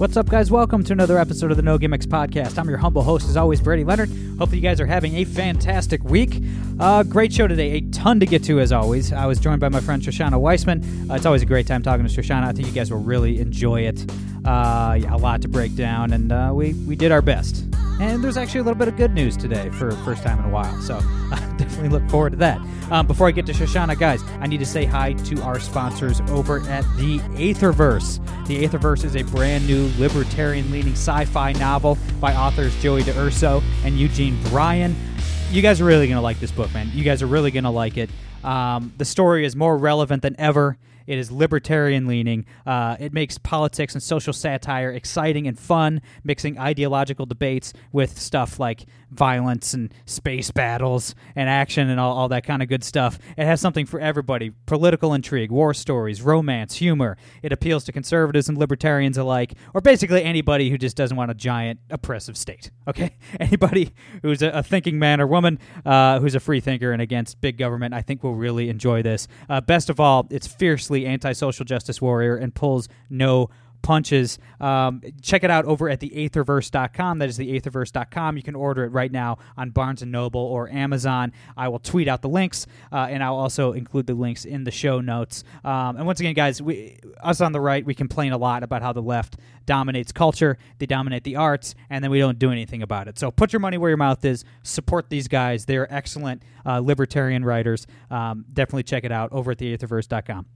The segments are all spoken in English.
What's up, guys? Welcome to another episode of the No Gimmicks Podcast. I'm your humble host, as always, Brady Leonard. Hopefully, you guys are having a fantastic week. Uh, great show today. A ton to get to, as always. I was joined by my friend Shoshana Weissmann. Uh, it's always a great time talking to Shoshana. I think you guys will really enjoy it. Uh, yeah, a lot to break down, and uh, we, we did our best. And there's actually a little bit of good news today for first time in a while. So I definitely look forward to that. Um, before I get to Shoshana, guys, I need to say hi to our sponsors over at the Aetherverse. The Aetherverse is a brand new libertarian leaning sci fi novel by authors Joey DeUrso and Eugene Bryan. You guys are really going to like this book, man. You guys are really going to like it. Um, the story is more relevant than ever. It is libertarian leaning. Uh, it makes politics and social satire exciting and fun, mixing ideological debates with stuff like violence and space battles and action and all, all that kind of good stuff. It has something for everybody political intrigue, war stories, romance, humor. It appeals to conservatives and libertarians alike, or basically anybody who just doesn't want a giant oppressive state. Okay? Anybody who's a, a thinking man or woman uh, who's a free thinker and against big government, I think will really enjoy this. Uh, best of all, it's fiercely anti-social justice warrior and pulls no punches. Um, check it out over at theaetherverse.com. That is theaetherverse.com. You can order it right now on Barnes & Noble or Amazon. I will tweet out the links, uh, and I'll also include the links in the show notes. Um, and once again, guys, we, us on the right, we complain a lot about how the left dominates culture, they dominate the arts, and then we don't do anything about it. So put your money where your mouth is. Support these guys. They're excellent uh, libertarian writers. Um, definitely check it out over at theaetherverse.com.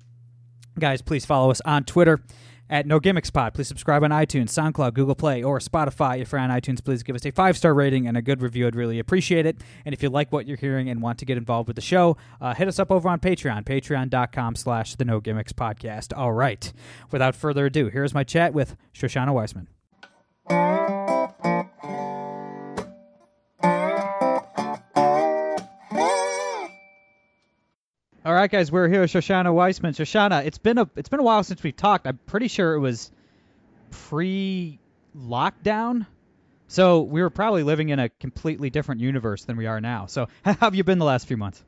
Guys, please follow us on Twitter at No Gimmicks Pod. Please subscribe on iTunes, SoundCloud, Google Play, or Spotify. If you're on iTunes, please give us a five star rating and a good review. I'd really appreciate it. And if you like what you're hearing and want to get involved with the show, uh, hit us up over on Patreon, patreon.com slash the No Gimmicks Podcast. All right. Without further ado, here's my chat with Shoshana Weissmann. All right, guys, we're here with Shoshana Weissmann. Shoshana, it's been a it's been a while since we've talked. I'm pretty sure it was pre-lockdown, so we were probably living in a completely different universe than we are now. So, how have you been the last few months?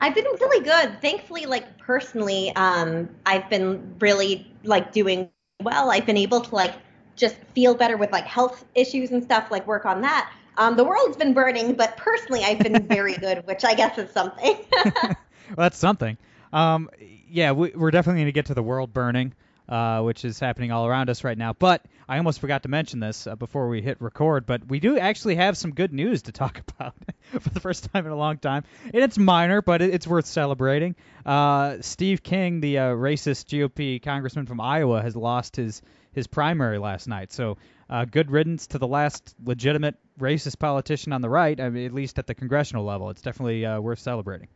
I've been really good. Thankfully, like personally, um, I've been really like doing well. I've been able to like just feel better with like health issues and stuff, like work on that. Um, the world's been burning, but personally, I've been very good, which I guess is something. that's something. Um, yeah, we, are definitely going to get to the world burning, uh, which is happening all around us right now. But I almost forgot to mention this uh, before we hit record. But we do actually have some good news to talk about for the first time in a long time, and it's minor, but it, it's worth celebrating. Uh, Steve King, the uh, racist GOP congressman from Iowa, has lost his his primary last night. So. Uh, good riddance to the last legitimate racist politician on the right, I mean, at least at the congressional level. It's definitely uh, worth celebrating.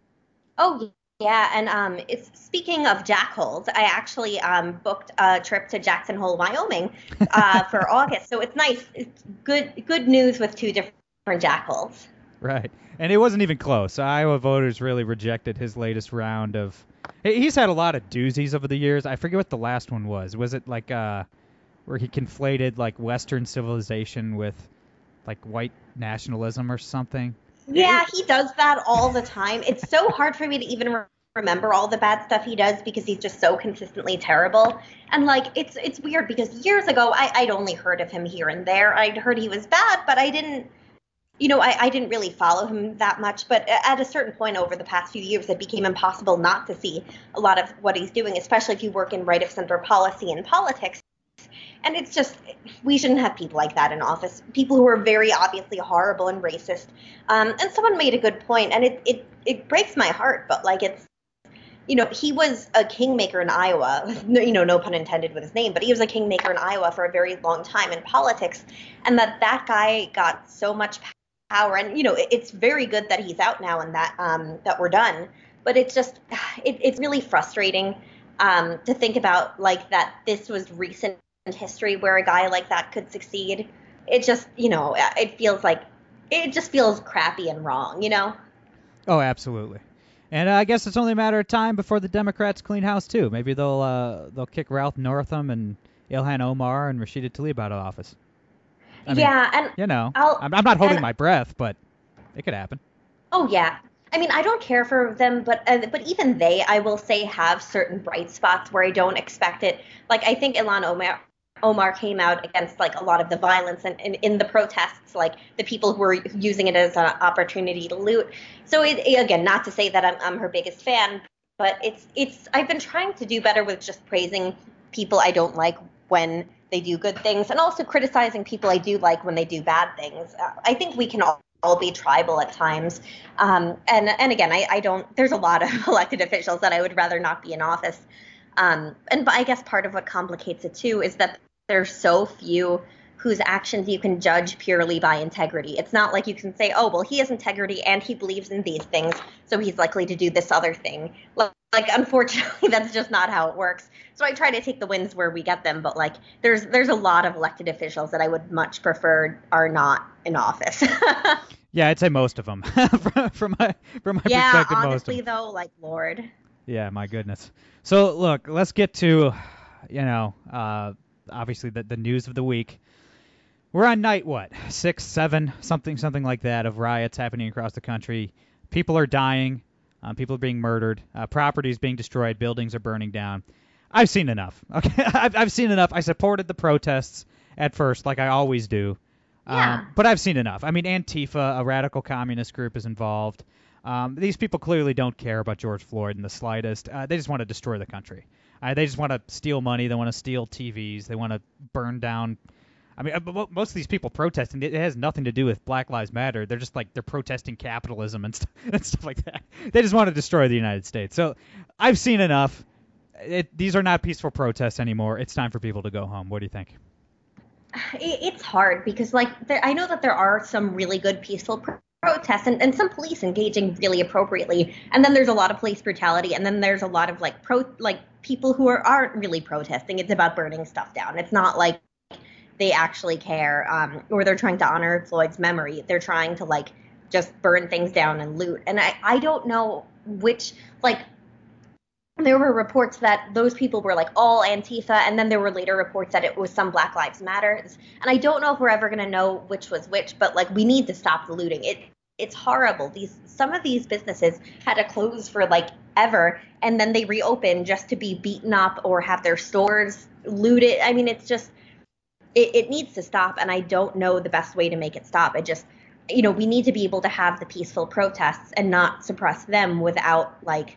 Oh yeah, and um, it's speaking of jackholes, I actually um, booked a trip to Jackson Hole, Wyoming, uh, for August. So it's nice. It's good good news with two different jackholes. Right, and it wasn't even close. Iowa voters really rejected his latest round of. He's had a lot of doozies over the years. I forget what the last one was. Was it like uh, where he conflated like Western civilization with like white nationalism or something? Yeah, he does that all the time. It's so hard for me to even re- remember all the bad stuff he does because he's just so consistently terrible. And like it's it's weird because years ago I, I'd only heard of him here and there. I'd heard he was bad, but I didn't you know, I, I didn't really follow him that much, but at a certain point over the past few years, it became impossible not to see a lot of what he's doing, especially if you work in right of center policy and politics. And it's just, we shouldn't have people like that in office. People who are very obviously horrible and racist. Um, and someone made a good point, and it, it, it breaks my heart, but like it's, you know, he was a kingmaker in Iowa, you know, no pun intended with his name, but he was a kingmaker in Iowa for a very long time in politics. And that that guy got so much power. And, you know, it, it's very good that he's out now and that, um, that we're done. But it's just, it, it's really frustrating um, to think about like that this was recent history where a guy like that could succeed. it just you know it feels like it just feels crappy and wrong, you know. Oh, absolutely. And uh, I guess it's only a matter of time before the Democrats clean house too. Maybe they'll uh, they'll kick Ralph Northam and Ilhan Omar and Rashida Tlaib out of office. I mean, yeah, and you know, I'll- I'm, I'm not holding my breath, but it could happen. Oh yeah. I mean, I don't care for them, but uh, but even they, I will say, have certain bright spots where I don't expect it. Like I think Ilhan Omar Omar came out against like a lot of the violence and, and in the protests, like the people who were using it as an opportunity to loot. So it, again, not to say that I'm, I'm her biggest fan, but it's it's I've been trying to do better with just praising people I don't like when they do good things, and also criticizing people I do like when they do bad things. Uh, I think we can all all be tribal at times. Um, and and again, I, I don't. There's a lot of elected officials that I would rather not be in office. Um, and but I guess part of what complicates it too is that there's so few whose actions you can judge purely by integrity. It's not like you can say, oh well, he has integrity and he believes in these things, so he's likely to do this other thing. Like, like unfortunately, that's just not how it works. So I try to take the wins where we get them, but like there's there's a lot of elected officials that I would much prefer are not in office. Yeah, I'd say most of them. from, from my from my yeah, perspective, most of honestly them. though, like Lord. Yeah, my goodness. So look, let's get to, you know, uh, obviously the the news of the week. We're on night what six, seven, something, something like that of riots happening across the country. People are dying. Um, people are being murdered. Uh, properties being destroyed. Buildings are burning down. I've seen enough. Okay, I've, I've seen enough. I supported the protests at first, like I always do. Yeah. Um, but I've seen enough. I mean, Antifa, a radical communist group, is involved. Um, these people clearly don't care about George Floyd in the slightest. Uh, they just want to destroy the country. Uh, they just want to steal money. They want to steal TVs. They want to burn down. I mean, uh, most of these people protesting, it has nothing to do with Black Lives Matter. They're just like they're protesting capitalism and, st- and stuff like that. They just want to destroy the United States. So I've seen enough. It, these are not peaceful protests anymore. It's time for people to go home. What do you think? It's hard because like there, I know that there are some really good peaceful protests and, and some police engaging really appropriately, and then there's a lot of police brutality, and then there's a lot of like pro like people who are aren't really protesting. It's about burning stuff down. It's not like they actually care um, or they're trying to honor Floyd's memory. They're trying to like just burn things down and loot. And I, I don't know which like there were reports that those people were like all Antifa, and then there were later reports that it was some Black Lives Matters. And I don't know if we're ever going to know which was which, but like we need to stop the looting. It it's horrible. These some of these businesses had to close for like ever, and then they reopen just to be beaten up or have their stores looted. I mean, it's just it, it needs to stop, and I don't know the best way to make it stop. It just you know we need to be able to have the peaceful protests and not suppress them without like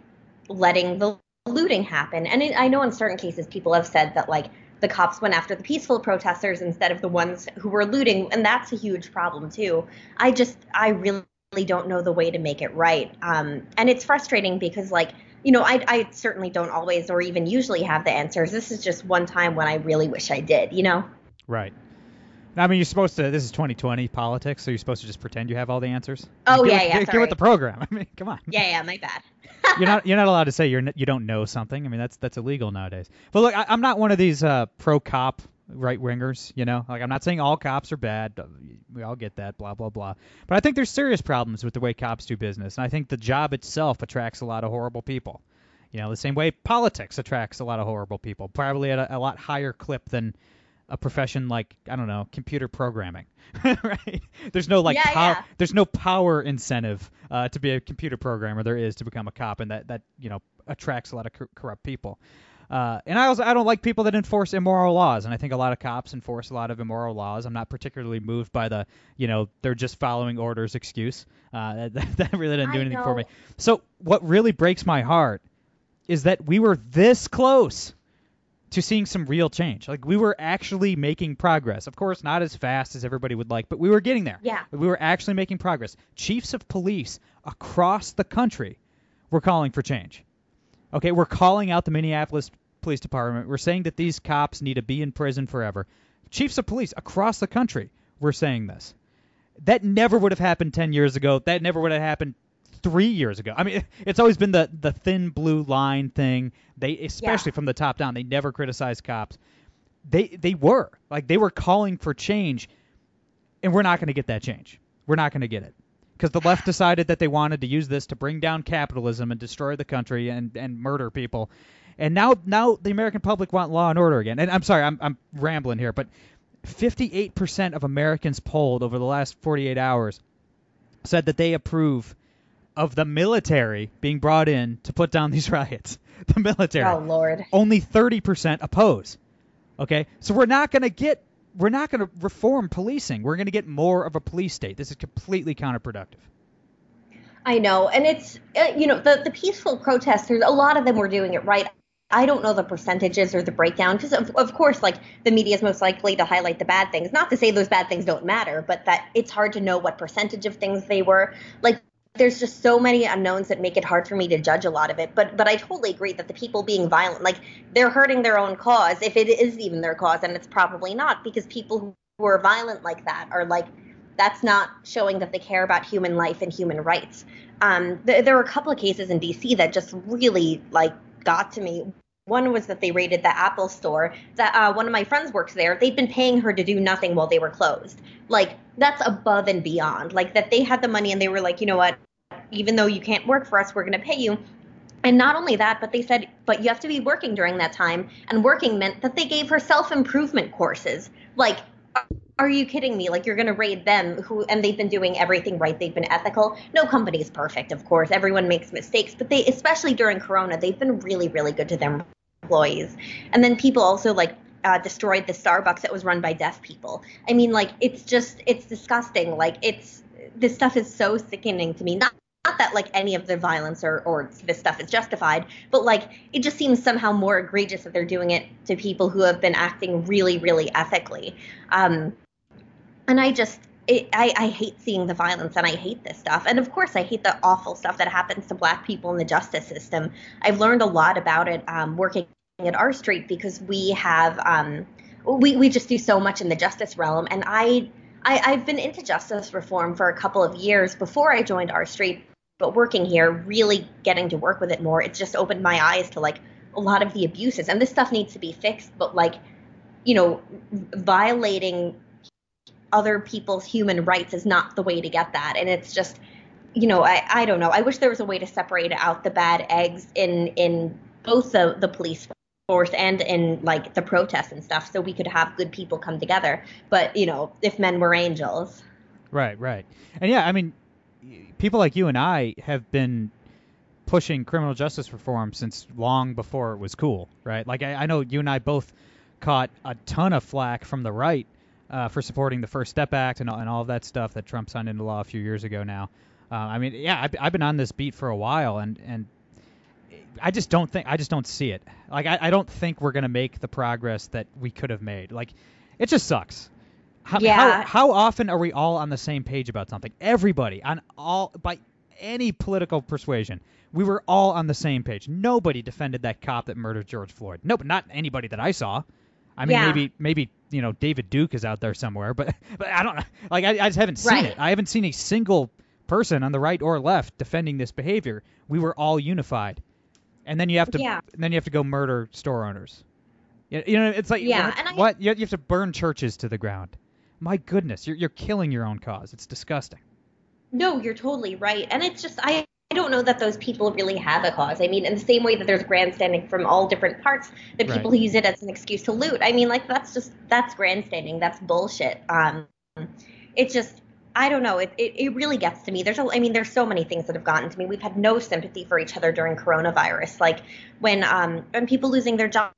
letting the looting happen. And I know in certain cases people have said that like the cops went after the peaceful protesters instead of the ones who were looting, and that's a huge problem too. I just I really don't know the way to make it right, um, and it's frustrating because like you know I I certainly don't always or even usually have the answers. This is just one time when I really wish I did. You know. Right. I mean, you're supposed to. This is 2020 politics, so you're supposed to just pretend you have all the answers. Oh, Get yeah, with, yeah, Get, get with the program. I mean, come on. Yeah, yeah, my bad. you're not. You're not allowed to say you're. n- You don't know something. I mean, that's that's illegal nowadays. But look, I, I'm not one of these uh, pro cop right wingers. You know, like I'm not saying all cops are bad. We all get that. Blah blah blah. But I think there's serious problems with the way cops do business, and I think the job itself attracts a lot of horrible people. You know, the same way politics attracts a lot of horrible people, probably at a, a lot higher clip than a profession like I don't know computer programming, right? There's no like Yeah, pow- yeah. there's no power incentive uh, to be a computer programmer. There is to become a cop, and that that you know attracts a lot of cor- corrupt people. Uh, and I also I don't like people that enforce immoral laws, and I think a lot of cops enforce a lot of immoral laws. I'm not particularly moved by the you know they're just following orders excuse. Uh, that, that really didn't do I anything for me. So what really breaks my heart is that we were this close to seeing some real change. Like we were actually making progress. Of course, not as fast as everybody would like, but we were getting there. Yeah. We were actually making progress. Chiefs of police across the country were calling for change. Okay, we're calling out the Minneapolis Police Department. We're saying that these cops need to be in prison forever. Chiefs of police across the country were saying this. That never would have happened 10 years ago. That never would have happened three years ago. I mean, it's always been the the thin blue line thing. They, especially from the top down, they never criticized cops. They they were like they were calling for change, and we're not going to get that change. We're not going to get it because the left decided that they wanted to use this to bring down capitalism and destroy the country and and murder people. And now now the American public want law and order again. And I'm sorry, I'm I'm rambling here, but 58% of Americans polled over the last 48 hours said that they approve of the military being brought in to put down these riots. The military. Oh Lord. Only 30% oppose. Okay? So we're not going to get we're not going to reform policing. We're going to get more of a police state. This is completely counterproductive. I know, and it's uh, you know the the peaceful protesters. A lot of them were doing it right. I don't know the percentages or the breakdown because of, of course like the media is most likely to highlight the bad things. Not to say those bad things don't matter, but that it's hard to know what percentage of things they were. Like there's just so many unknowns that make it hard for me to judge a lot of it. But but I totally agree that the people being violent, like they're hurting their own cause, if it is even their cause, and it's probably not, because people who are violent like that are like that's not showing that they care about human life and human rights. Um, th- there were a couple of cases in D.C. that just really like got to me. One was that they raided the Apple store. That uh, one of my friends works there. They'd been paying her to do nothing while they were closed. Like that's above and beyond. Like that they had the money and they were like, you know what? Even though you can't work for us, we're going to pay you. And not only that, but they said, but you have to be working during that time. And working meant that they gave her self improvement courses. Like, are you kidding me? Like, you're going to raid them, who, and they've been doing everything right. They've been ethical. No company is perfect, of course. Everyone makes mistakes, but they, especially during Corona, they've been really, really good to their employees. And then people also, like, uh, destroyed the Starbucks that was run by deaf people. I mean, like, it's just, it's disgusting. Like, it's, this stuff is so sickening to me. Not not that like any of the violence or, or this stuff is justified, but like it just seems somehow more egregious that they're doing it to people who have been acting really, really ethically. Um, and I just, it, I, I hate seeing the violence and I hate this stuff. And of course, I hate the awful stuff that happens to black people in the justice system. I've learned a lot about it um, working at R Street because we have, um, we, we just do so much in the justice realm. And I, I, I've been into justice reform for a couple of years before I joined R Street but working here, really getting to work with it more, it's just opened my eyes to like a lot of the abuses. And this stuff needs to be fixed, but like, you know, violating other people's human rights is not the way to get that. And it's just, you know, I, I don't know. I wish there was a way to separate out the bad eggs in in both the, the police force and in like the protests and stuff so we could have good people come together. But, you know, if men were angels. Right, right. And yeah, I mean, people like you and I have been pushing criminal justice reform since long before it was cool, right? Like I, I know you and I both caught a ton of flack from the right uh, for supporting the First Step Act and, and all of that stuff that Trump signed into law a few years ago now. Uh, I mean, yeah, I've, I've been on this beat for a while, and and I just don't think I just don't see it. Like I, I don't think we're gonna make the progress that we could have made. Like it just sucks. How, yeah. how, how often are we all on the same page about something? Everybody on all by any political persuasion, we were all on the same page. Nobody defended that cop that murdered George Floyd. Nope, not anybody that I saw. I mean, Yeah. maybe maybe you know David Duke is out there somewhere, but but I don't know. Like I, I just haven't seen Right. it. I haven't seen a single person on the right or left defending this behavior. We were all unified, and then you have to Yeah. then you have to go murder store owners. You know, it's like Yeah, what? I- what? You have to burn churches to the ground. My goodness, you're you're killing your own cause. It's disgusting. No, you're totally right. And it's just I I don't know that those people really have a cause. I mean, in the same way that there's grandstanding from all different parts, that people use it as an excuse to loot. I mean, like that's just that's grandstanding. That's bullshit. Um, it's just I don't know. It, it it really gets to me. There's a, I mean, there's so many things that have gotten to me. We've had no sympathy for each other during coronavirus. Like when um when people losing their jobs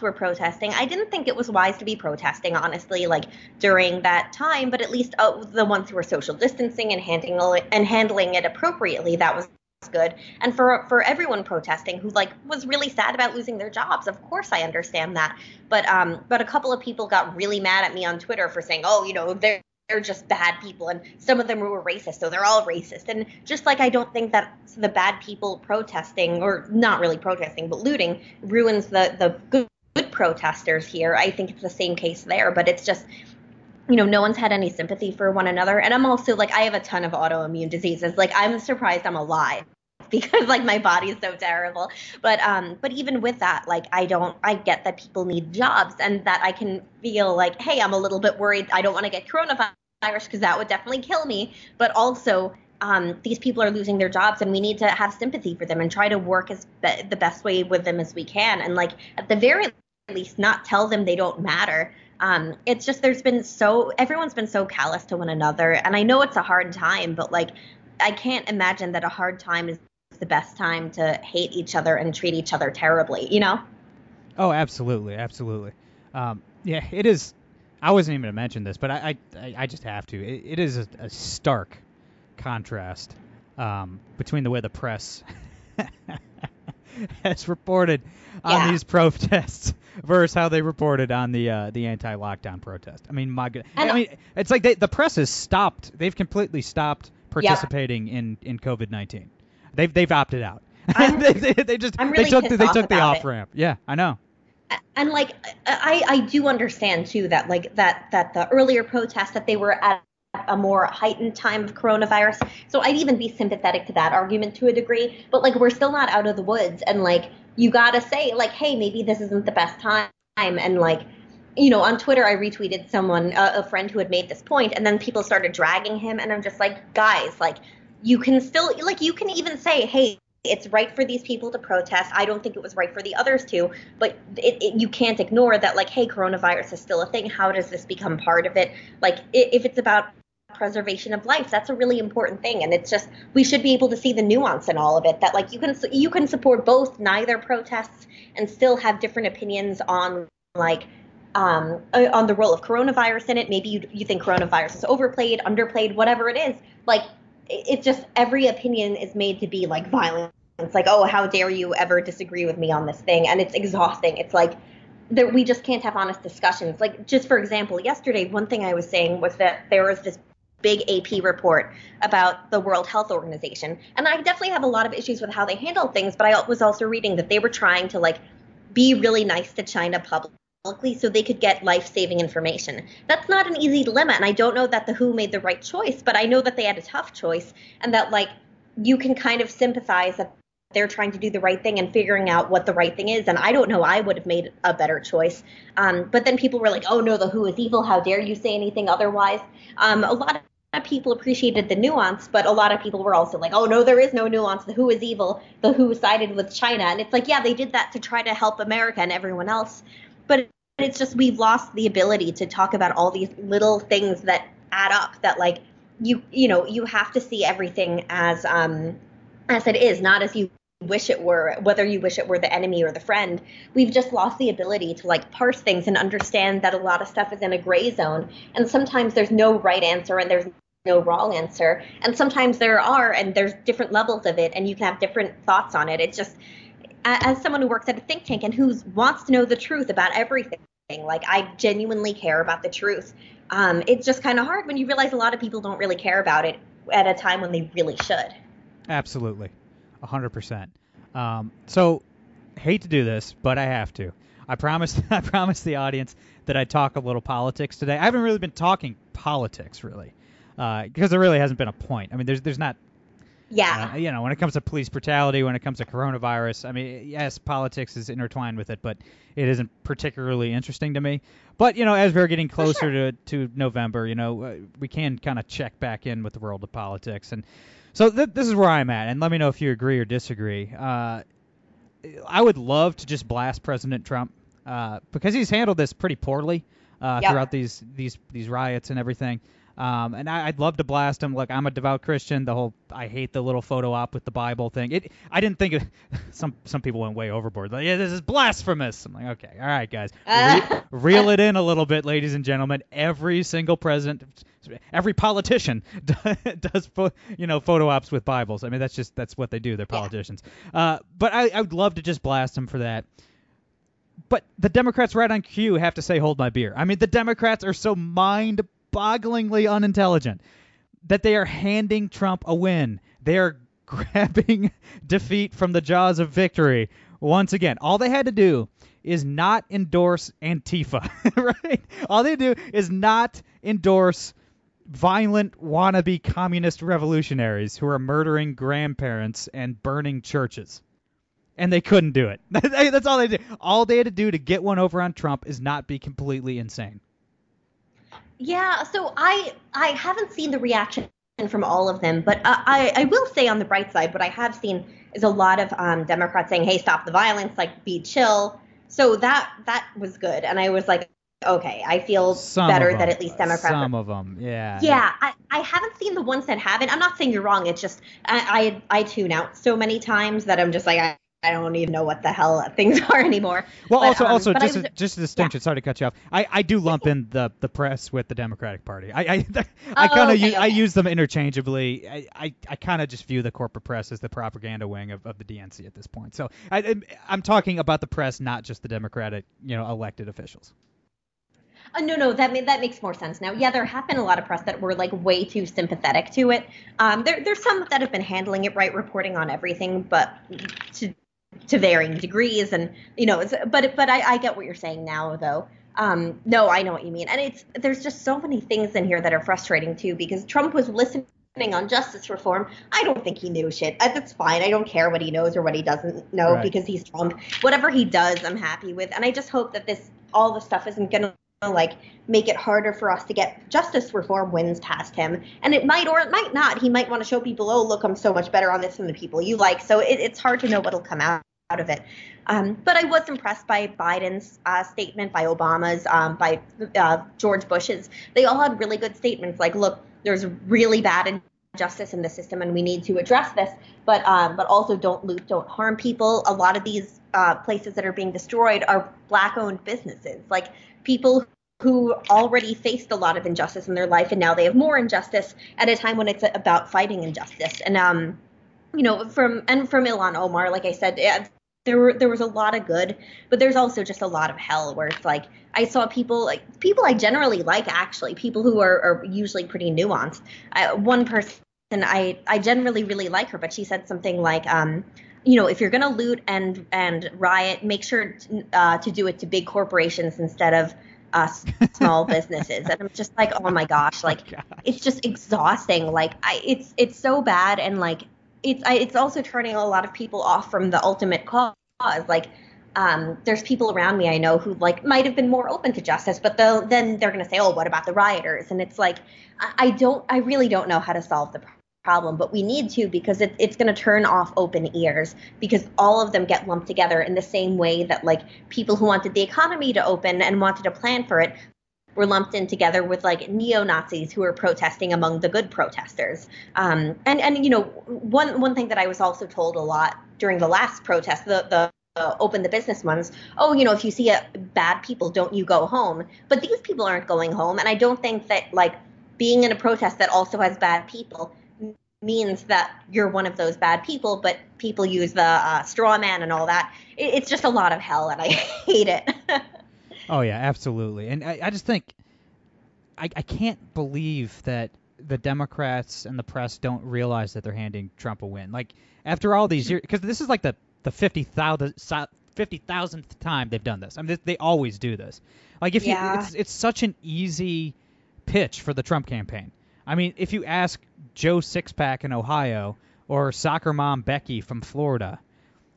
were protesting. I didn't think it was wise to be protesting, honestly, like during that time. But at least uh, the ones who were social distancing and handling and handling it appropriately, that was good. And for for everyone protesting who like was really sad about losing their jobs, of course I understand that. But um, but a couple of people got really mad at me on Twitter for saying, oh, you know, they're they're just bad people and some of them were racist so they're all racist. And just like i don't think that the bad people protesting or not really protesting but looting ruins the the good, good protesters here i think it's the same case there. But it's just you know no one's had any sympathy for one another. And i'm also like i have a ton of autoimmune diseases. Like i'm surprised i'm alive because like my body is so terrible but um but even with that like i don't i get that people need jobs and that i can feel like hey i'm a little bit worried i don't want to get coronavirus because that would definitely kill me. But also, um, these people are losing their jobs, and we need to have sympathy for them and try to work as be- the best way with them as we can. And like at the very least, not tell them they don't matter. Um, it's just there's been so everyone's been so callous to one another, and I know it's a hard time, but like I can't imagine that a hard time is the best time to hate each other and treat each other terribly. You know? Oh, absolutely, absolutely. Um, yeah, it is. I wasn't even going to mention this, but I, I, I just have to. it, it is a, a stark contrast um, between the way the press has reported on Yeah. these protests versus how they reported on the uh, the anti-lockdown protest. I mean, my good. And- I mean, it's like they, the press has stopped. They've completely stopped participating in in COVID nineteen. They've they've opted out. They, they, they just I'm they took pissed they took the off ramp. Yeah, I know. and like I, I do understand too that like that that the earlier protests that they were at a more heightened time of coronavirus. So i'd even be sympathetic to that argument to a degree. But like we're still not out of the woods. And like you gotta say like hey maybe this isn't the best time. And like you know on twitter i retweeted someone a, a friend who had made this point. And then people started dragging him. And i'm just like guys like you can still like you can even say hey it's right for these people to protest. I don't think it was right for the others to, but it, it, you can't ignore that, like, hey, coronavirus is still a thing. How does this become part of it? Like, if it's about preservation of life, that's a really important thing, and it's just we should be able to see the nuance in all of it. That like you can you can support both neither protests and still have different opinions on like um, on the role of coronavirus in it. Maybe you you think coronavirus is overplayed, underplayed, whatever it is. Like it's just every opinion is made to be like violent. It's like, oh, how dare you ever disagree with me on this thing? And it's exhausting. It's like that we just can't have honest discussions. Like just for example, yesterday one thing I was saying was that there was this big AP report about the World Health Organization. And I definitely have a lot of issues with how they handle things, but I was also reading that they were trying to like be really nice to China publicly so they could get life-saving information. That's not an easy dilemma and I don't know that the WHO made the right choice, but I know that they had a tough choice and that like you can kind of sympathize that they're trying to do the right thing and figuring out what the right thing is. And I don't know, I would have made a better choice. Um, but then people were like, oh no, the WHO is evil. How dare you say anything otherwise? Um, a lot of people appreciated the nuance, but a lot of people were also like, oh no, there is no nuance. The WHO is evil. The WHO sided with China. And it's like, yeah, they did that to try to help America and everyone else. But it's just we've lost the ability to talk about all these little things that add up that like you you know you have to see everything as um as it is not as you wish it were whether you wish it were the enemy or the friend. We've just lost the ability to like parse things and understand that a lot of stuff is in a gray zone and sometimes there's no right answer and there's no wrong answer and sometimes there are and there's different levels of it and you can have different thoughts on it. It's just as someone who works at a think tank and who wants to know the truth about everything like i genuinely care about the truth um, it's just kind of hard when you realize a lot of people don't really care about it at a time when they really should Absolutely, hundred percent. Um, so, hate to do this, but I have to. I promised. I promised the audience that I'd talk a little politics today. I haven't really been talking politics really, uh, because there really hasn't been a point. I mean, there's there's not. Yeah Uh, you know, when it comes to police brutality, when it comes to coronavirus, I mean, yes, politics is intertwined with it, but it isn't particularly interesting to me. But you know, as we're getting closer to to November, you know, uh, we can kind of check back in with the world of politics, and so th- this is where I'm at. And let me know if you agree or disagree. Uh, I would love to just blast President Trump uh, because he's handled this pretty poorly uh, Yep. throughout these these these riots and everything. Um, and I, I'd love to blast him. Look, I'm a devout Christian. The whole I hate the little photo op with the Bible thing. It I didn't think it, some some people went way overboard. Like, yeah, this is blasphemous. I'm like, okay, all right, guys, Re- Uh. reel it in a little bit, ladies and gentlemen. Every single president, every politician does you know photo ops with Bibles. I mean, that's just that's what they do. They're politicians. Uh, but I, I would love to just blast him for that. But the Democrats right on cue have to say, hold my beer. I mean, the Democrats are so mind bogglingly unintelligent that they are handing Trump a win. They are grabbing defeat from the jaws of victory once again. All they had to do is not endorse Antifa, right? All they do is not endorse violent wannabe communist revolutionaries who are murdering grandparents and burning churches and they couldn't do it. That's all they did. All they had to do to get one over on Trump is not be completely insane. Yeah, so I I haven't seen the reaction from all of them, but uh, I I will say on the bright side, what I have seen is a lot of um, Democrats saying, "Hey, stop the violence, like be chill." So that that was good, and I was like, okay, I feel Some better that at least Democrats. are- Some of them, yeah. yeah, I, I haven't seen the ones that haven't. I'm not saying you're wrong. It's just I I, I tune out so many times that I'm just like I, I don't even know what the hell things are anymore. Well, But, also, um, also, just was- a, just a distinction. Sorry to cut you off. I, I do lump in the, the press with the Democratic Party. I I, I Oh, kind of okay, use, I use them interchangeably. I I, I kind of just view the corporate press as the propaganda wing of, of the DNC at this point. So I I'm- talking about the press, not just the Democratic, you know, elected officials. Uh, no, no, that that makes more sense now. Yeah, there have been a lot of press that were like way too sympathetic to it. Um, there, there's some that have been handling it right, reporting on everything, but to to varying degrees, and you know, it's, but but I, I get what you're saying now, though. Um, no, I know what you mean, and it's there's just so many things in here that are frustrating too, because Trump was listening on justice reform. I don't think he knew shit. That's fine. I don't care what he knows or what he doesn't know Right. because he's Trump. Whatever he does, I'm happy with, and I just hope that this all the stuff isn't gonna like make it harder for us to get justice reform wins past him. And it might or it might not. He might want to show people oh look i'm so much better on this than the people you like. So it, it's hard to know what'll come out, out of it. Um, but i was impressed by biden's uh, statement by obama's um, by uh, george bush's. They all had really good statements like look there's really bad injustice in the system and we need to address this. But um, but also don't loot don't harm people. A lot of these uh, places that are being destroyed are black owned businesses like people who already faced a lot of injustice in their life and now they have more injustice at a time when it's about fighting injustice. And um you know from and from Ilhan Omar like I said yeah, there were there was a lot of good but there's also just a lot of hell where it's like I saw people like people I generally like actually people who are, are usually pretty nuanced. I, one person I I generally really like her but she said something like um you know, if you're going to loot and and riot, make sure uh, to do it to big corporations instead of uh, small businesses. And I'm just like, oh my gosh, like gosh. it's just exhausting. Like I, it's it's so bad, and like it's I, it's also turning a lot of people off from the ultimate cause. Like um, there's people around me I know who like might have been more open to justice, but they'll, then they're going to say, oh, what about the rioters? And it's like I, I don't, I really don't know how to solve the problem, but we need to because it, it's going to turn off open ears because all of them get lumped together in the same way that like people who wanted the economy to open and wanted to plan for it were lumped in together with like neo Nazis who were protesting among the good protesters. Um, and and you know one one thing that I was also told a lot during the last protest, the the uh, open the business ones. Oh, you know, if you see a, bad people, don't you go home? But these people aren't going home, and I don't think that like being in a protest that also has bad people means that you're one of those bad people, but people use the uh, straw man and all that. It, it's just a lot of hell, and I hate it. Oh yeah, absolutely. And I, I just think I, I can't believe that the Democrats and the press don't realize that they're handing Trump a win. Like after all these years, because this is like the the fifty thousand fifty thousandth time they've done this. I mean, they, they always do this. Like if Yeah. you, it's it's such an easy pitch for the Trump campaign. I mean, if you ask Joe Sixpack in Ohio or soccer mom Becky from Florida,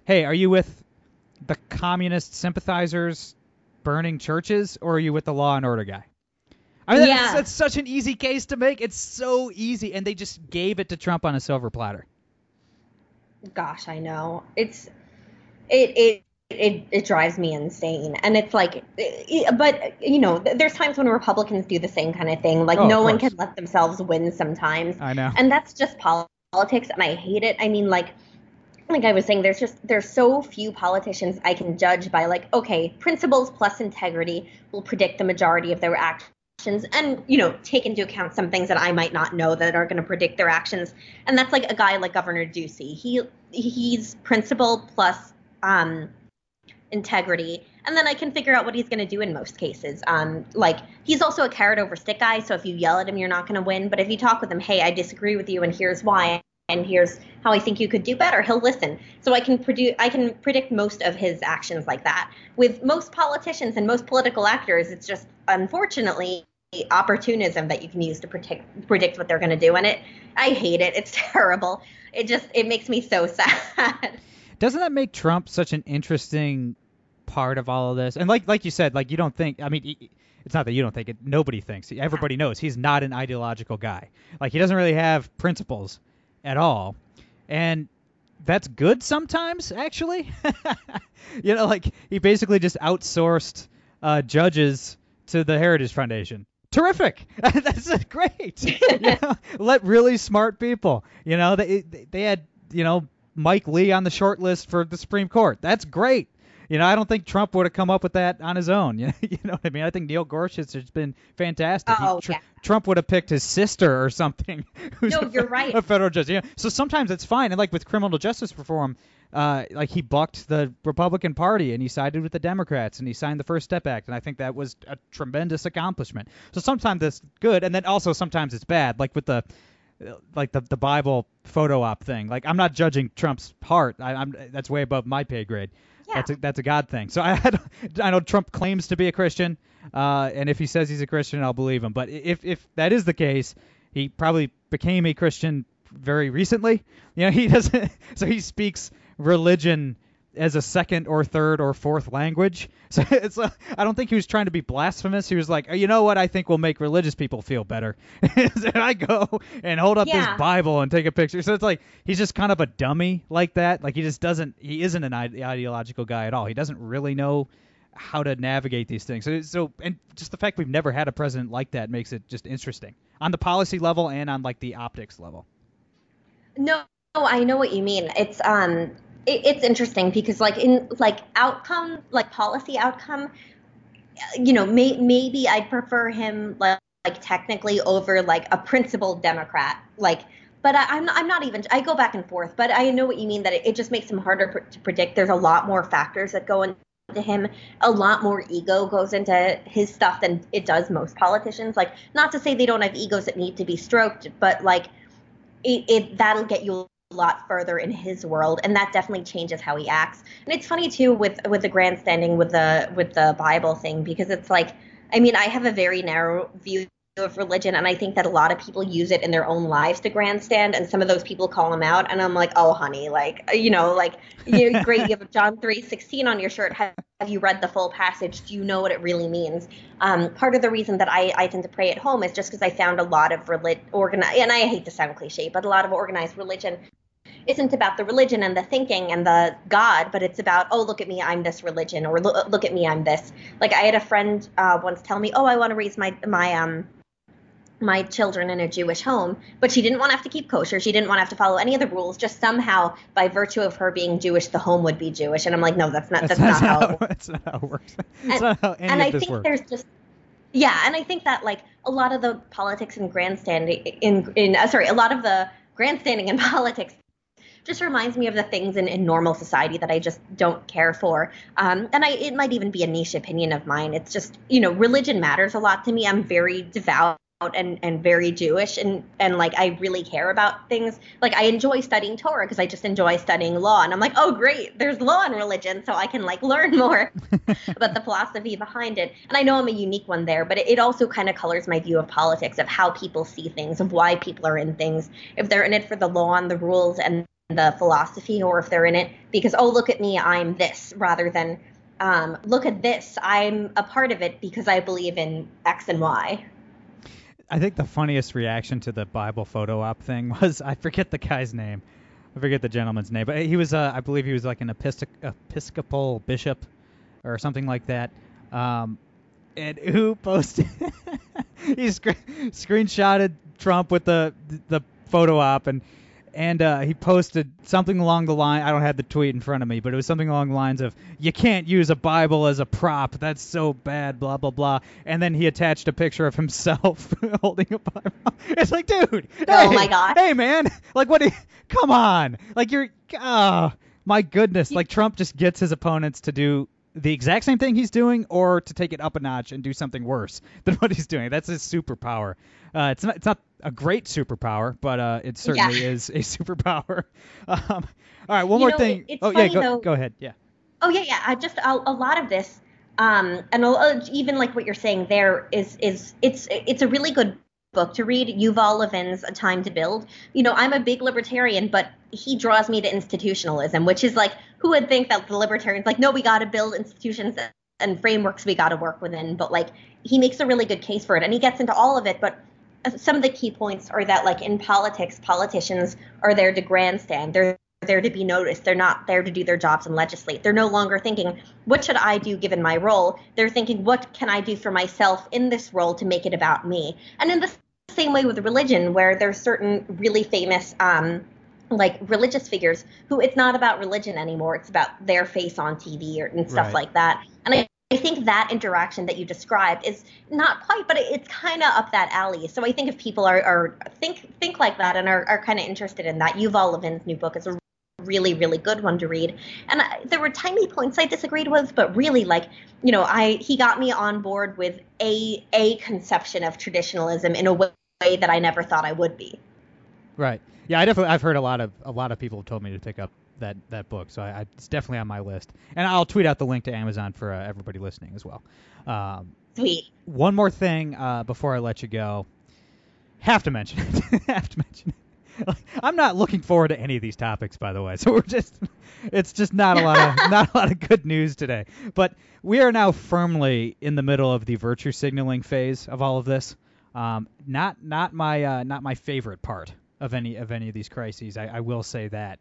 hey, are you with the communist sympathizers burning churches, or are you with the law and order guy? I mean, that's, Yeah. that's such an easy case to make. It's so easy, and they just gave it to Trump on a silver platter. Gosh, I know. It's it it it, it drives me insane. And it's like but you know, there's times when Republicans do the same kind of thing. Like Oh, no one can let themselves win sometimes. I know. And that's just politics and I hate it. I mean like like I was saying, there's just there's so few politicians I can judge by like, okay, principles plus integrity will predict the majority of their actions and you know take into account some things that I might not know that are going to predict their actions. And that's like a guy like Governor Ducey. He he's principle plus um, integrity, and then I can figure out what he's going to do in most cases. Um, like he's also a carrot over stick guy, so if you yell at him, you're not going to win. But if you talk with him, hey, I disagree with you, and here's why, and here's how I think you could do better, he'll listen. So I can produce, I can predict most of his actions like that. With most politicians and most political actors, it's just unfortunately opportunism that you can use to predict predict what they're going to do, and it, I hate it. It's terrible. It just it makes me so sad. Doesn't that make Trump such an interesting part of all of this? And like like you said, like you don't think. I mean, it's not that you don't think it. Nobody thinks. Everybody knows he's not an ideological guy. Like he doesn't really have principles at all, and that's good sometimes actually. you know, like he basically just outsourced uh, judges to the Heritage Foundation. Terrific. that's great. you know, let really smart people. You know, they they had you know Mike Lee on the short list for the Supreme Court. That's great. You know, I don't think Trump would have come up with that on his own. You know, you know what I mean? I think Neil Gorsuch has been fantastic. Oh, Tr- yeah. Trump would have picked his sister or something. No, you're right. A federal judge. Yeah. So sometimes it's fine. And like with criminal justice reform, uh, like he bucked the Republican Party and he sided with the Democrats and he signed the First Step Act. And I think that was a tremendous accomplishment. So sometimes it's good, and then also sometimes it's bad. Like with the like the the Bible photo op thing. Like I'm not judging Trump's heart. I, I'm that's way above my pay grade. Yeah. That's a that's a God thing. So I I, I know Trump claims to be a Christian, uh, and if he says he's a Christian, I'll believe him. But if if that is the case, he probably became a Christian very recently. You know, he doesn't. So he speaks religion as a second or third or fourth language. So it's uh, I don't think he was trying to be blasphemous. He was like, oh, you know what? I think will make religious people feel better. and I go and hold up Yeah. this Bible and take a picture. So it's like he's just kind of a dummy like that. Like he just doesn't. He isn't an ideological guy at all. He doesn't really know how to navigate these things. So, so and just the fact we've never had a president like that makes it just interesting on the policy level and on like the optics level. No, I know what you mean. It's um, it, it's interesting because like in like outcome, like policy outcome, you know, may, maybe I'd prefer him like, like technically over like a principled Democrat, like. But I, I'm not, I'm not even. I go back and forth. But I know what you mean. That it, it just makes him harder pr- to predict. There's a lot more factors that go into him. A lot more ego goes into his stuff than it does most politicians. Like, not to say they don't have egos that need to be stroked, but like it, it that'll get you lot further in his world and that definitely changes how he acts. And it's funny too with with the grandstanding with the with the bible thing because it's like i mean i have a very narrow view of religion and i think that a lot of people use it in their own lives to grandstand and some of those people call them out and i'm like oh honey like you know like you great you have john 3 16 on your shirt. Have, have you read the full passage? Do you know what it really means? Um, part of the reason that I, I tend to pray at home is just because i found a lot of relig- organized and i hate to sound cliche but a lot of organized religion isn't about the religion and the thinking and the God, but it's about, oh, look at me, I'm this religion, or look, look at me, I'm this. Like I had a friend uh, once tell me, oh, I want to raise my my um my children in a Jewish home, but she didn't want to have to keep kosher. She didn't want to have to follow any of the rules. Just somehow, by virtue of her being Jewish, the home would be Jewish. And I'm like, no, that's not. That's, not how. that's not how it works. That's And- not how any and of I this think works. there's just yeah, and I think that like a lot of the politics and grandstanding in in uh, sorry, a lot of the grandstanding in politics just reminds me of the things in, in normal society that I just don't care for. Um, and I it might even be a niche opinion of mine. It's just you know religion matters a lot to me. I'm very devout and and very Jewish and and like I really care about things. Like I enjoy studying Torah because I just enjoy studying law and I'm like, "Oh great, there's law and religion so I can like learn more about the philosophy behind it." And I know I'm a unique one there, but it, it also kind of colors my view of politics of how people see things, of why people are in things. If they're in it for the law and the rules and the philosophy or if they're in it because oh look at me, I'm this rather than um, look at this, I'm a part of it because I believe in X and Y. I think the funniest reaction to the Bible photo op thing was I forget the guy's name. I forget the gentleman's name, but he was uh, I believe he was like an episcop- episcopal bishop or something like that. Um, and who posted? he scre- screenshotted Trump with the the photo op and and uh, he posted something along the line. I don't have the tweet in front of me, but it was something along the lines of "You can't use a Bible as a prop. That's so bad." Blah blah blah. And then he attached a picture of himself holding a Bible. It's like, dude. Oh my God. Hey man, like what? Do you, come on, like you're. Oh my goodness, like Trump just gets his opponents to do the exact same thing he's doing, or to take it up a notch and do something worse than what he's doing. That's his superpower. Uh, it's not. It's not a great superpower, but uh, it certainly Yeah. is a superpower. Um, all right, one You more know, thing. it's oh yeah, go, though- go ahead. Yeah. Oh yeah, yeah. I just a, a lot of this, um, and a, even like what you're saying there is is it's it's a really good book to read. Yuval Levin's A Time to Build. You know, I'm a big libertarian, but he draws me to institutionalism, which is like who would think that the libertarians like no, we got to build institutions and frameworks we got to work within, but like he makes a really good case for it, and he gets into all of it. But uh, some of the key points are that, like in politics, politicians are there to grandstand. They're there to be noticed. They're not there to do their jobs and legislate. They're no longer thinking, what should I do given my role? They're thinking, what can I do for myself in this role to make it about me? And in the same way with religion, where there's certain really famous um, like religious figures who it's not about religion anymore. It's about their face on TV or, and stuff Right. like that. And I, I think that interaction that you described is not quite, but it, it's kind of up that alley. So I think if people are, are think think like that and are, are kind of interested in that, Yuval Levin's new book is a really really good one to read. And I, there were tiny points I disagreed with, but really like you know I he got me on board with a a conception of traditionalism in a way that I never thought I would be. Right. Yeah, I definitely I've heard a lot of a lot of people have told me to pick up that that book, so I, I, it's definitely on my list. And I'll tweet out the link to Amazon for uh, everybody listening as well. Um, Sweet. one more thing uh, before I let you go. Have to mention it. Have to mention it. I'm not looking forward to any of these topics, by the way. So we're just, it's just not a lot of not a lot of good news today. But we are now firmly in the middle of the virtue signaling phase of all of this. Um, not not my uh, not my favorite part of any of any of these crises. I, I will say that.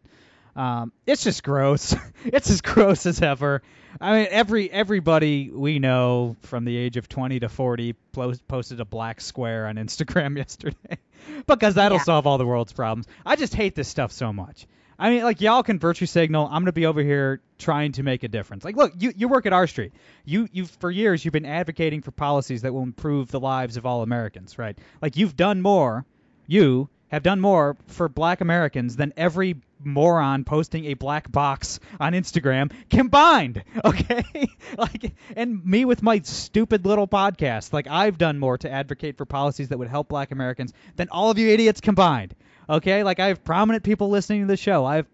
Um, it's just gross. it's as gross as ever. I mean, every everybody we know from the age of 20 to 40 post, posted a black square on Instagram yesterday because that'll Yeah. solve all the world's problems. I just hate this stuff so much. I mean, like y'all can virtue signal. I'm gonna be over here trying to make a difference. Like, look, you you work at R Street. You you for years you've been advocating for policies that will improve the lives of all Americans, right? Like you've done more. You have done more for black Americans than every moron posting a black box on Instagram combined. Okay? like and me with my stupid little podcast. Like I've done more to advocate for policies that would help black Americans than all of you idiots combined. Okay? Like I have prominent people listening to the show. I have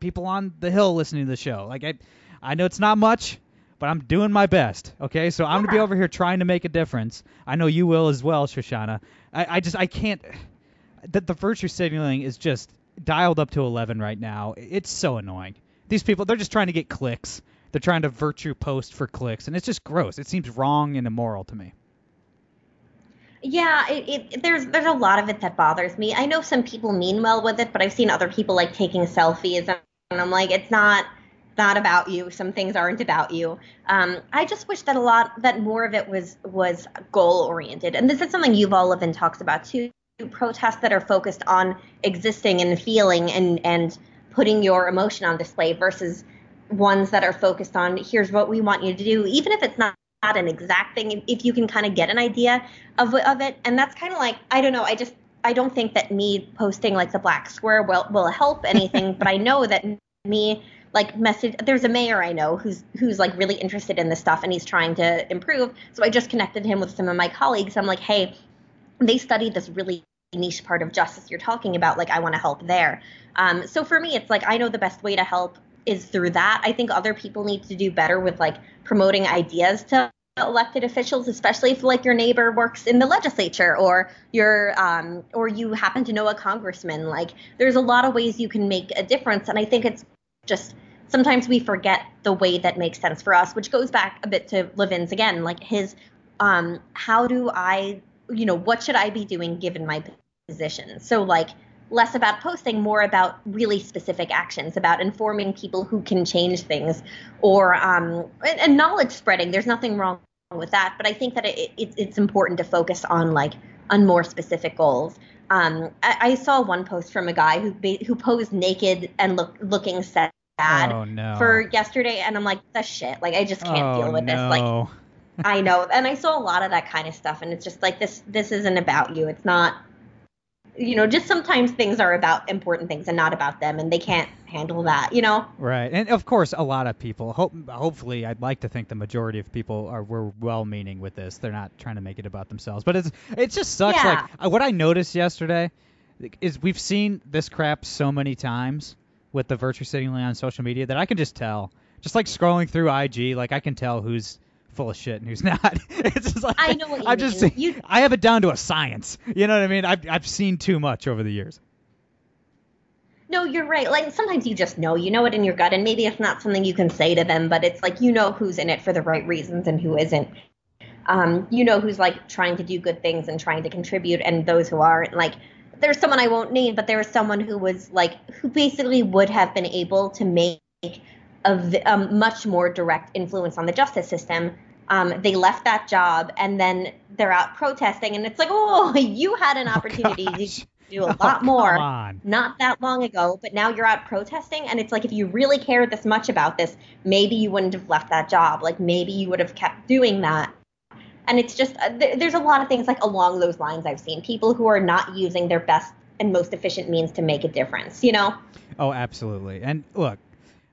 people on the hill listening to the show. Like I I know it's not much, but I'm doing my best. Okay? So I'm going to be over here trying to make a difference. I know you will as well, Shoshana. I, I just I can't that the virtue signaling is just dialed up to 11 right now. It's so annoying. These people, they're just trying to get clicks. They're trying to virtue post for clicks, and it's just gross. It seems wrong and immoral to me. Yeah, it, it, there's there's a lot of it that bothers me. I know some people mean well with it, but I've seen other people like taking selfies, and I'm like, it's not not about you. Some things aren't about you. Um, I just wish that a lot that more of it was was goal oriented, and this is something Yuval Levin talks about too. Protests that are focused on existing and feeling and and putting your emotion on display versus ones that are focused on here's what we want you to do, even if it's not not an exact thing if you can kind of get an idea of, of it. And that's kind of like i don't know i just i don't think that me posting like the black square will will help anything but i know that me like message there's a mayor i know who's who's like really interested in this stuff and he's trying to improve. So i just connected him with some of my colleagues. I'm like hey they study this really niche part of justice you're talking about like i want to help there. Um, so for me it's like i know the best way to help is through that. I think other people need to do better with like promoting ideas to elected officials especially if like your neighbor works in the legislature or you're um, or you happen to know a congressman. Like there's a lot of ways you can make a difference and i think it's just sometimes we forget the way that makes sense for us which goes back a bit to levin's again like his um, how do i you know what should i be doing given my position? So like less about posting more about really specific actions about informing people who can change things or um, and, and knowledge spreading. There's nothing wrong with that but i think that it, it, it's important to focus on like on more specific goals. Um, I, I saw one post from a guy who who posed naked and look, looking sad Oh, no. for yesterday and i'm like that's shit. Like i just can't oh, deal with this. Like no. I know, and I saw a lot of that kind of stuff, and it's just like this. This isn't about you. It's not. You know, just sometimes things are about important things and not about them, and they can't handle that. You know. Right, and of course, a lot of people. Hope, hopefully, I'd like to think the majority of people are were well-meaning with this. They're not trying to make it about themselves. But it's it just sucks. Yeah. Like uh, what I noticed yesterday is we've seen this crap so many times with the virtue signaling on social media that I can just tell. Just like scrolling through IG, like I can tell who's full of shit and who's not. it's just like I know what you just mean. seen- You- I have it down to a science. You know what I mean? I've I've seen too much over the years. No, you're right. Like sometimes you just know, you know it in your gut, and maybe it's not something you can say to them, but it's like you know who's in it for the right reasons and who isn't. um, you know who's like trying to do good things and trying to contribute, and those who aren't. Like there's someone I won't name, but there was someone who was like who basically would have been able to make a, a much more direct influence on the justice system. Um, they left that job and then they're out protesting, and it's like, oh, you had an opportunity Oh, to do a Oh, lot come more not that long ago, but now you're out protesting, and it's like if you really cared this much about this, maybe you wouldn't have left that job. Like maybe you would have kept doing that. And it's just uh, th- there's a lot of things like along those lines I've seen people who are not using their best and most efficient means to make a difference. You know? Oh, absolutely. And look,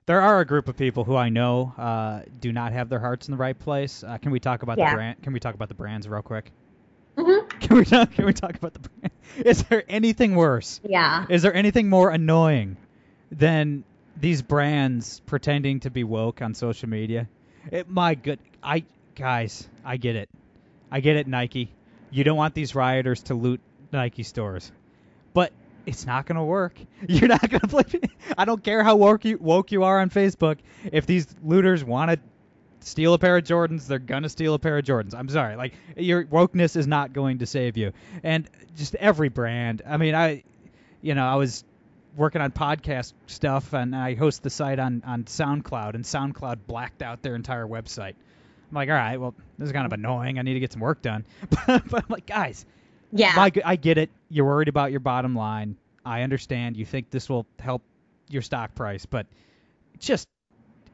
there are a group of people who I know uh, do not have their hearts in the right place. Uh, can we talk about Yeah. the brand? Can we talk about the brands real quick? hmm Can we talk? Can we talk about the brand? Is there anything worse? Yeah. Is there anything more annoying than these brands pretending to be woke on social media? It, my good, I guys, I get it. I get it, Nike. You don't want these rioters to loot Nike stores, but it's not gonna work. You're not gonna play. I don't care how woke you woke you are on Facebook. If these looters want to steal a pair of Jordans, they're gonna steal a pair of Jordans. I'm sorry, like your wokeness is not going to save you. And just every brand. I mean, I, you know, I was working on podcast stuff, and I host the site on on SoundCloud, and SoundCloud blacked out their entire website. I'm like, all right, well, this is kind of annoying. I need to get some work done. but, but I'm like, guys, Yeah. my, I get it. You're worried about your bottom line. I understand. You think this will help your stock price, but just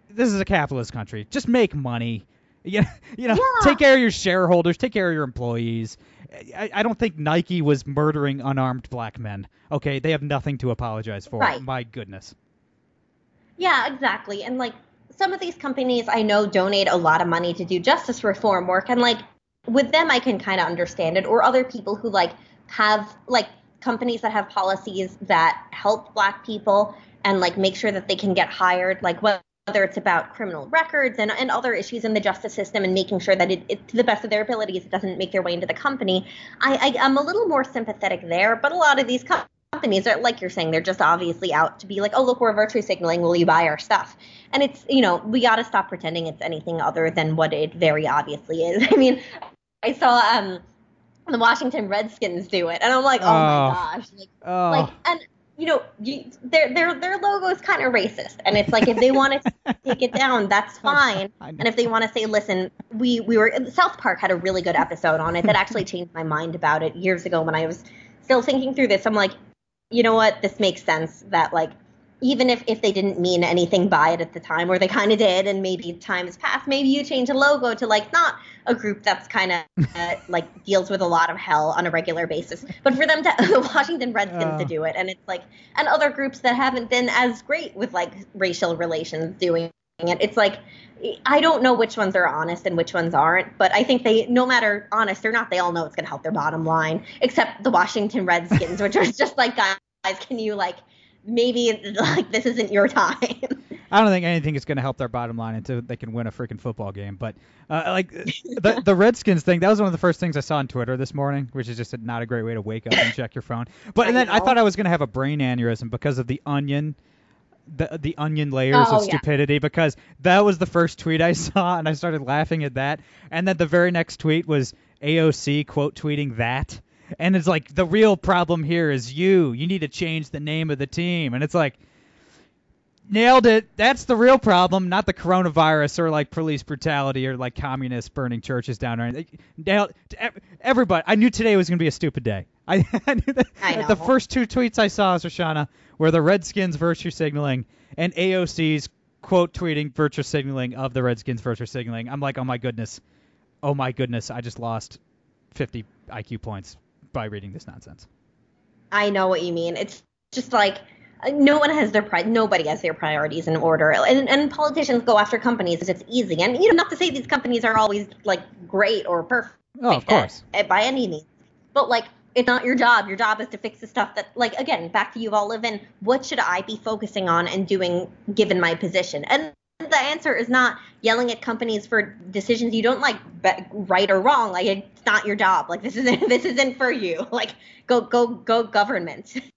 this is a capitalist country. Just make money. You know, you know Yeah. take care of your shareholders, take care of your employees. I, I don't think Nike was murdering unarmed black men. Okay, they have nothing to apologize for. Right. My goodness. Yeah, exactly. And like some of these companies I know donate a lot of money to do justice reform work and like with them I can kind of understand it. Or other people who like have like companies that have policies that help black people and like make sure that they can get hired like whether it's about criminal records and, and other issues in the justice system and making sure that it, it to the best of their abilities it doesn't make their way into the company. I, I i'm a little more sympathetic there but a lot of these com- companies are like you're saying they're just obviously out to be like oh look we're virtue signaling. Will you buy our stuff? And it's you know we got to stop pretending it's anything other than what it very obviously is. I mean i saw um the washington redskins do it and i'm like oh, Oh. my gosh like, Oh, like and you know you, their their their logo is kind of racist and it's like if they want to take it down that's fine and if they want to say listen we we were south park had a really good episode on it that actually changed my mind about it years ago when i was still thinking through this. I'm like you know what? This makes sense that like even if, if they didn't mean anything by it at the time or they kind of did and maybe time has passed maybe you change a logo to like not a group that's kind of uh, like deals with a lot of hell on a regular basis but for them to the washington redskins Oh. to do it and it's like and other groups that haven't been as great with like racial relations doing it it's like i don't know which ones are honest and which ones aren't but i think they no matter honest or not they all know it's going to help their bottom line except the washington redskins which are just like guys can you like maybe like this isn't your time I don't think anything is going to help their bottom line until they can win a freaking football game. But uh, like the the Redskins thing, that was one of the first things I saw on Twitter this morning, which is just a, not a great way to wake up and check your phone. But and then I thought I was going to have a brain aneurysm because of the onion. The, the onion layers Oh, of yeah. stupidity because that was the first tweet I saw and I started laughing at that and then the very next tweet was AOC quote tweeting that and it's like the real problem here is you you need to change the name of the team and it's like Nailed it. That's the real problem, not the coronavirus or like police brutality or like communists burning churches down or anything. Nailed ev- everybody. I knew today was going to be a stupid day. I, I knew that. I The first two tweets I saw, Shoshana, were the Redskins virtue signaling and AOC's quote tweeting virtue signaling of the Redskins virtue signaling. I'm like, oh my goodness, oh my goodness, I just lost 50 IQ points by reading this nonsense. I know what you mean. It's just like no one has their pri- nobody has their priorities in order, and, and politicians go after companies it's easy. And you know, not to say these companies are always like great or perfect. Oh, of course. uh, by any means, but like it's not your job. Your job is to fix the stuff that, like, again, back to Yuval Levin. What should I be focusing on and doing given my position? And the answer is not yelling at companies for decisions you don't like, right or wrong. Like it's not your job. Like this isn't this isn't for you. Like go go go government.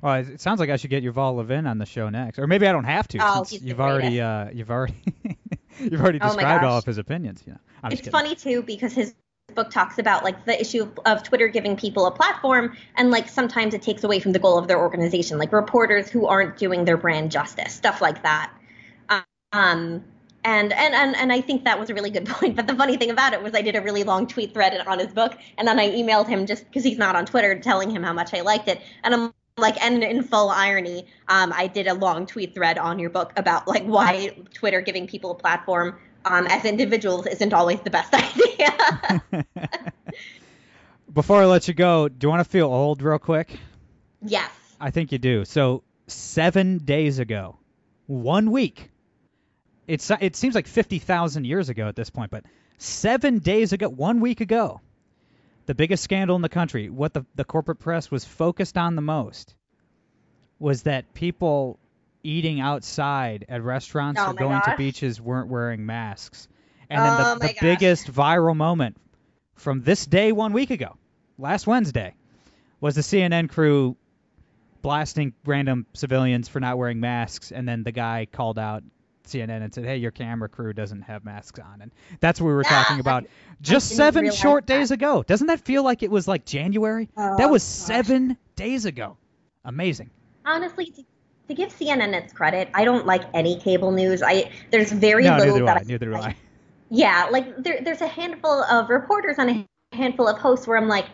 Well, it sounds like I should get Yuval Levin on the show next, or maybe I don't have to Oh, since you've already uh, you've already you've already Oh described all of his opinions. You know, I'm it's funny too because his book talks about like the issue of, of Twitter giving people a platform and like sometimes it takes away from the goal of their organization, like reporters who aren't doing their brand justice, stuff like that. Um, and, and and and I think that was a really good point. But the funny thing about it was I did a really long tweet thread on his book, and then I emailed him just because he's not on Twitter, telling him how much I liked it. And I'm like, and in full irony, um, I did a long tweet thread on your book about like why Twitter giving people a platform um, as individuals isn't always the best idea. Before I let you go, do you want to feel old real quick? yes. I think you do. So seven days ago, one week. It's it seems like fifty thousand years ago at this point, but seven days ago, one week ago, the biggest scandal in the country, what the the corporate press was focused on the most, was that people eating outside at restaurants Oh or going to beaches weren't wearing masks. And then Oh the, the biggest viral moment from this day one week ago, last Wednesday, was the CNN crew blasting random civilians for not wearing masks, and then the guy called out CNN and said, "Hey, your camera crew doesn't have masks on," and that's what we were talking Ah, about I just didn't seven short that. days ago. Doesn't that feel like it was like January? Oh, that was gosh. seven days ago. Amazing. Honestly, to, to give CNN its credit, I don't like any cable news. I there's very no, little neither do that I. Neither do I. Yeah, like there, there's a handful of reporters and a handful of hosts where I'm like,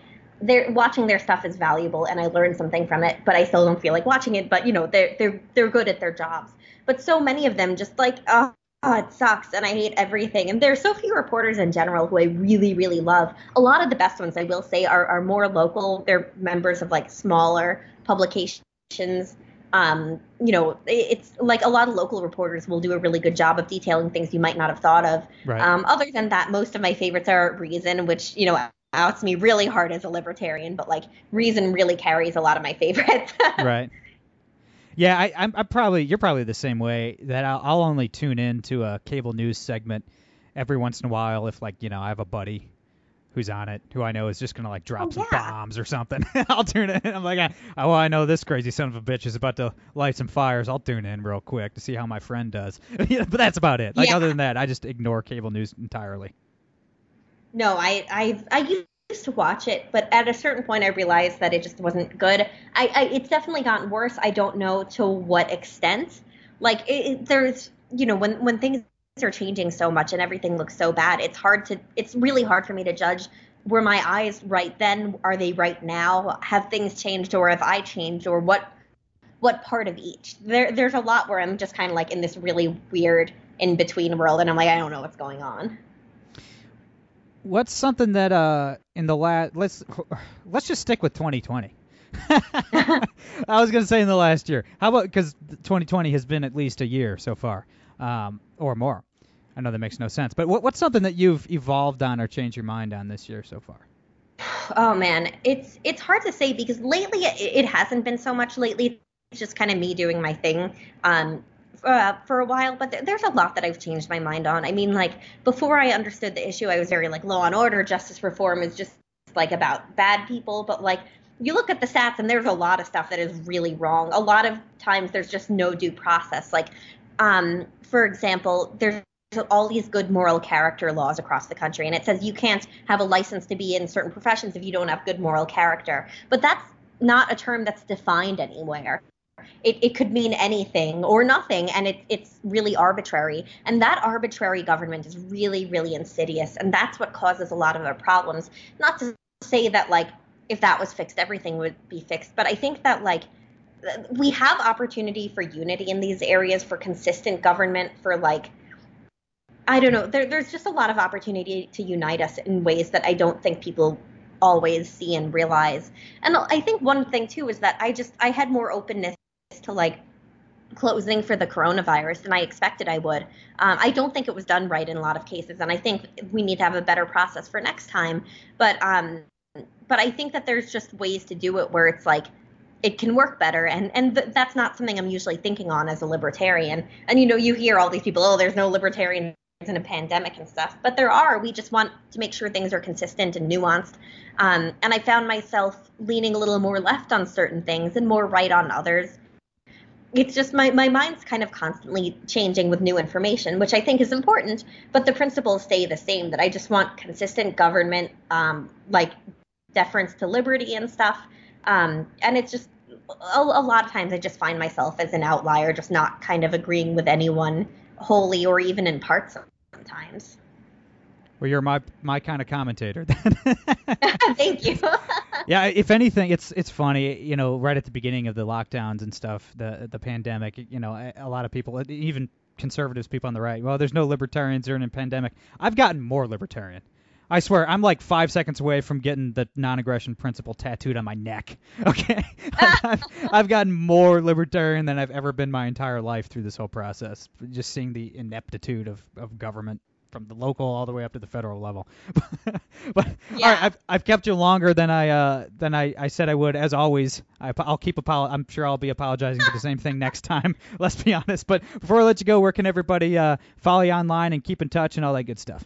they're watching their stuff is valuable and I learned something from it, but I still don't feel like watching it. But you know, they're they're they're good at their jobs. But so many of them just like, oh, oh, it sucks and I hate everything. And there's so few reporters in general who I really really love. A lot of the best ones I will say are are more local. They're members of like smaller publications um, you know, it's like a lot of local reporters will do a really good job of detailing things you might not have thought of. Right. Um, other than that, most of my favorites are Reason, which you know outs me really hard as a libertarian, but like Reason really carries a lot of my favorites. right. Yeah, I, I'm, I'm probably you're probably the same way that I'll, I'll only tune in to a cable news segment every once in a while if like you know I have a buddy who's on it who I know is just gonna like drop Oh, some yeah. bombs or something. I'll tune in. I'm like, ah, oh, well, I know this crazy son of a bitch is about to light some fires. I'll tune in real quick to see how my friend does. But that's about it. Like Yeah. other than that, I just ignore cable news entirely. No, I I I used to watch it, but at a certain point I realized that it just wasn't good. I, I it's definitely gotten worse. I don't know to what extent. Like it, it- there's you know when when things are changing so much and everything looks so bad, it's hard to it's really hard for me to judge. Were my eyes right then? Are they right now? Have things changed, or have I changed, or what? What part of each? There, there's a lot where I'm just kind of like in this really weird in between world, and I'm like, I don't know what's going on. What's something that uh in the last let's let's just stick with 2020. I was gonna say in the last year. How about because 2020 has been at least a year so far, um, or more. I know that makes no sense, but what, what's something that you've evolved on or changed your mind on this year so far? Oh man, it's it's hard to say because lately it, it hasn't been so much. Lately, it's just kind of me doing my thing um, uh, for a while. But th- there's a lot that I've changed my mind on. I mean, like before I understood the issue, I was very like law and order, justice reform is just like about bad people. But like you look at the stats, and there's a lot of stuff that is really wrong. A lot of times, there's just no due process. Like, um, for example, there's all these good moral character laws across the country and it says you can't have a license to be in certain professions if you don't have good moral character but that's not a term that's defined anywhere it, it could mean anything or nothing and it, it's really arbitrary and that arbitrary government is really really insidious and that's what causes a lot of our problems not to say that like if that was fixed everything would be fixed but i think that like we have opportunity for unity in these areas for consistent government for like I don't know. There, there's just a lot of opportunity to unite us in ways that I don't think people always see and realize. And I think one thing too is that I just I had more openness to like closing for the coronavirus than I expected I would. Um, I don't think it was done right in a lot of cases, and I think we need to have a better process for next time. But um, but I think that there's just ways to do it where it's like it can work better and and th- that's not something i'm usually thinking on as a libertarian. And you know you hear all these people oh there's no libertarians in a pandemic and stuff. But there are. We just want to make sure things are consistent and nuanced. Um, and i found myself leaning a little more left on certain things and more right on others it's just my, my mind's kind of constantly changing with new information, which I think is important, but the principles stay the same that I just want consistent government, um, like deference to liberty and stuff. Um, and it's just a, a lot of times I just find myself as an outlier, just not kind of agreeing with anyone wholly or even in parts sometimes. Well, you're my my kind of commentator. Thank you. yeah, if anything, it's it's funny. You know, right at the beginning of the lockdowns and stuff, the the pandemic. You know, a, a lot of people, uh, even conservatives, people on the right. Well, there's no libertarians during a pandemic. I've gotten more libertarian. I swear, I'm like five seconds away from getting the non-aggression principle tattooed on my neck. Okay, I've, I've gotten more libertarian than I've ever been my entire life through this whole process. Just seeing the ineptitude of, of government from the local all the way up to the federal level. but yeah. all right, I've, I've kept you longer than I uh, than I, I said I would. As always, I, will keep apol- I'm sure I'll be apologizing for the same thing next time. Let's be honest. But before I let you go, where can everybody uh, follow you online and keep in touch and all that good stuff?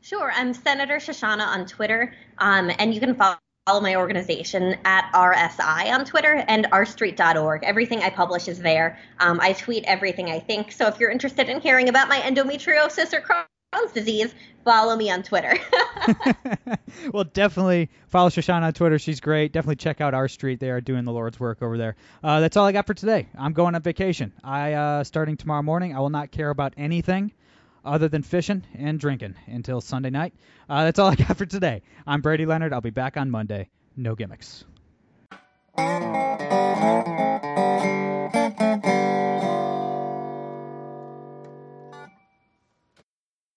Sure, I'm Senator Shoshana on Twitter, um, and you can follow follow my organization at RSI on Twitter and rstreet.org. Everything I publish is there. Um, I tweet everything I think. So if you're interested in hearing about my endometriosis or Crohn's disease, follow me on Twitter. well, definitely follow Shoshana on Twitter. She's great. Definitely check out R Street. They are doing the Lord's work over there. Uh, that's all I got for today. I'm going on vacation. I uh, starting tomorrow morning. I will not care about anything other than fishing and drinking until Sunday night. Uh, that's all I got for today. I'm Brady Leonard. I'll be back on Monday. No gimmicks.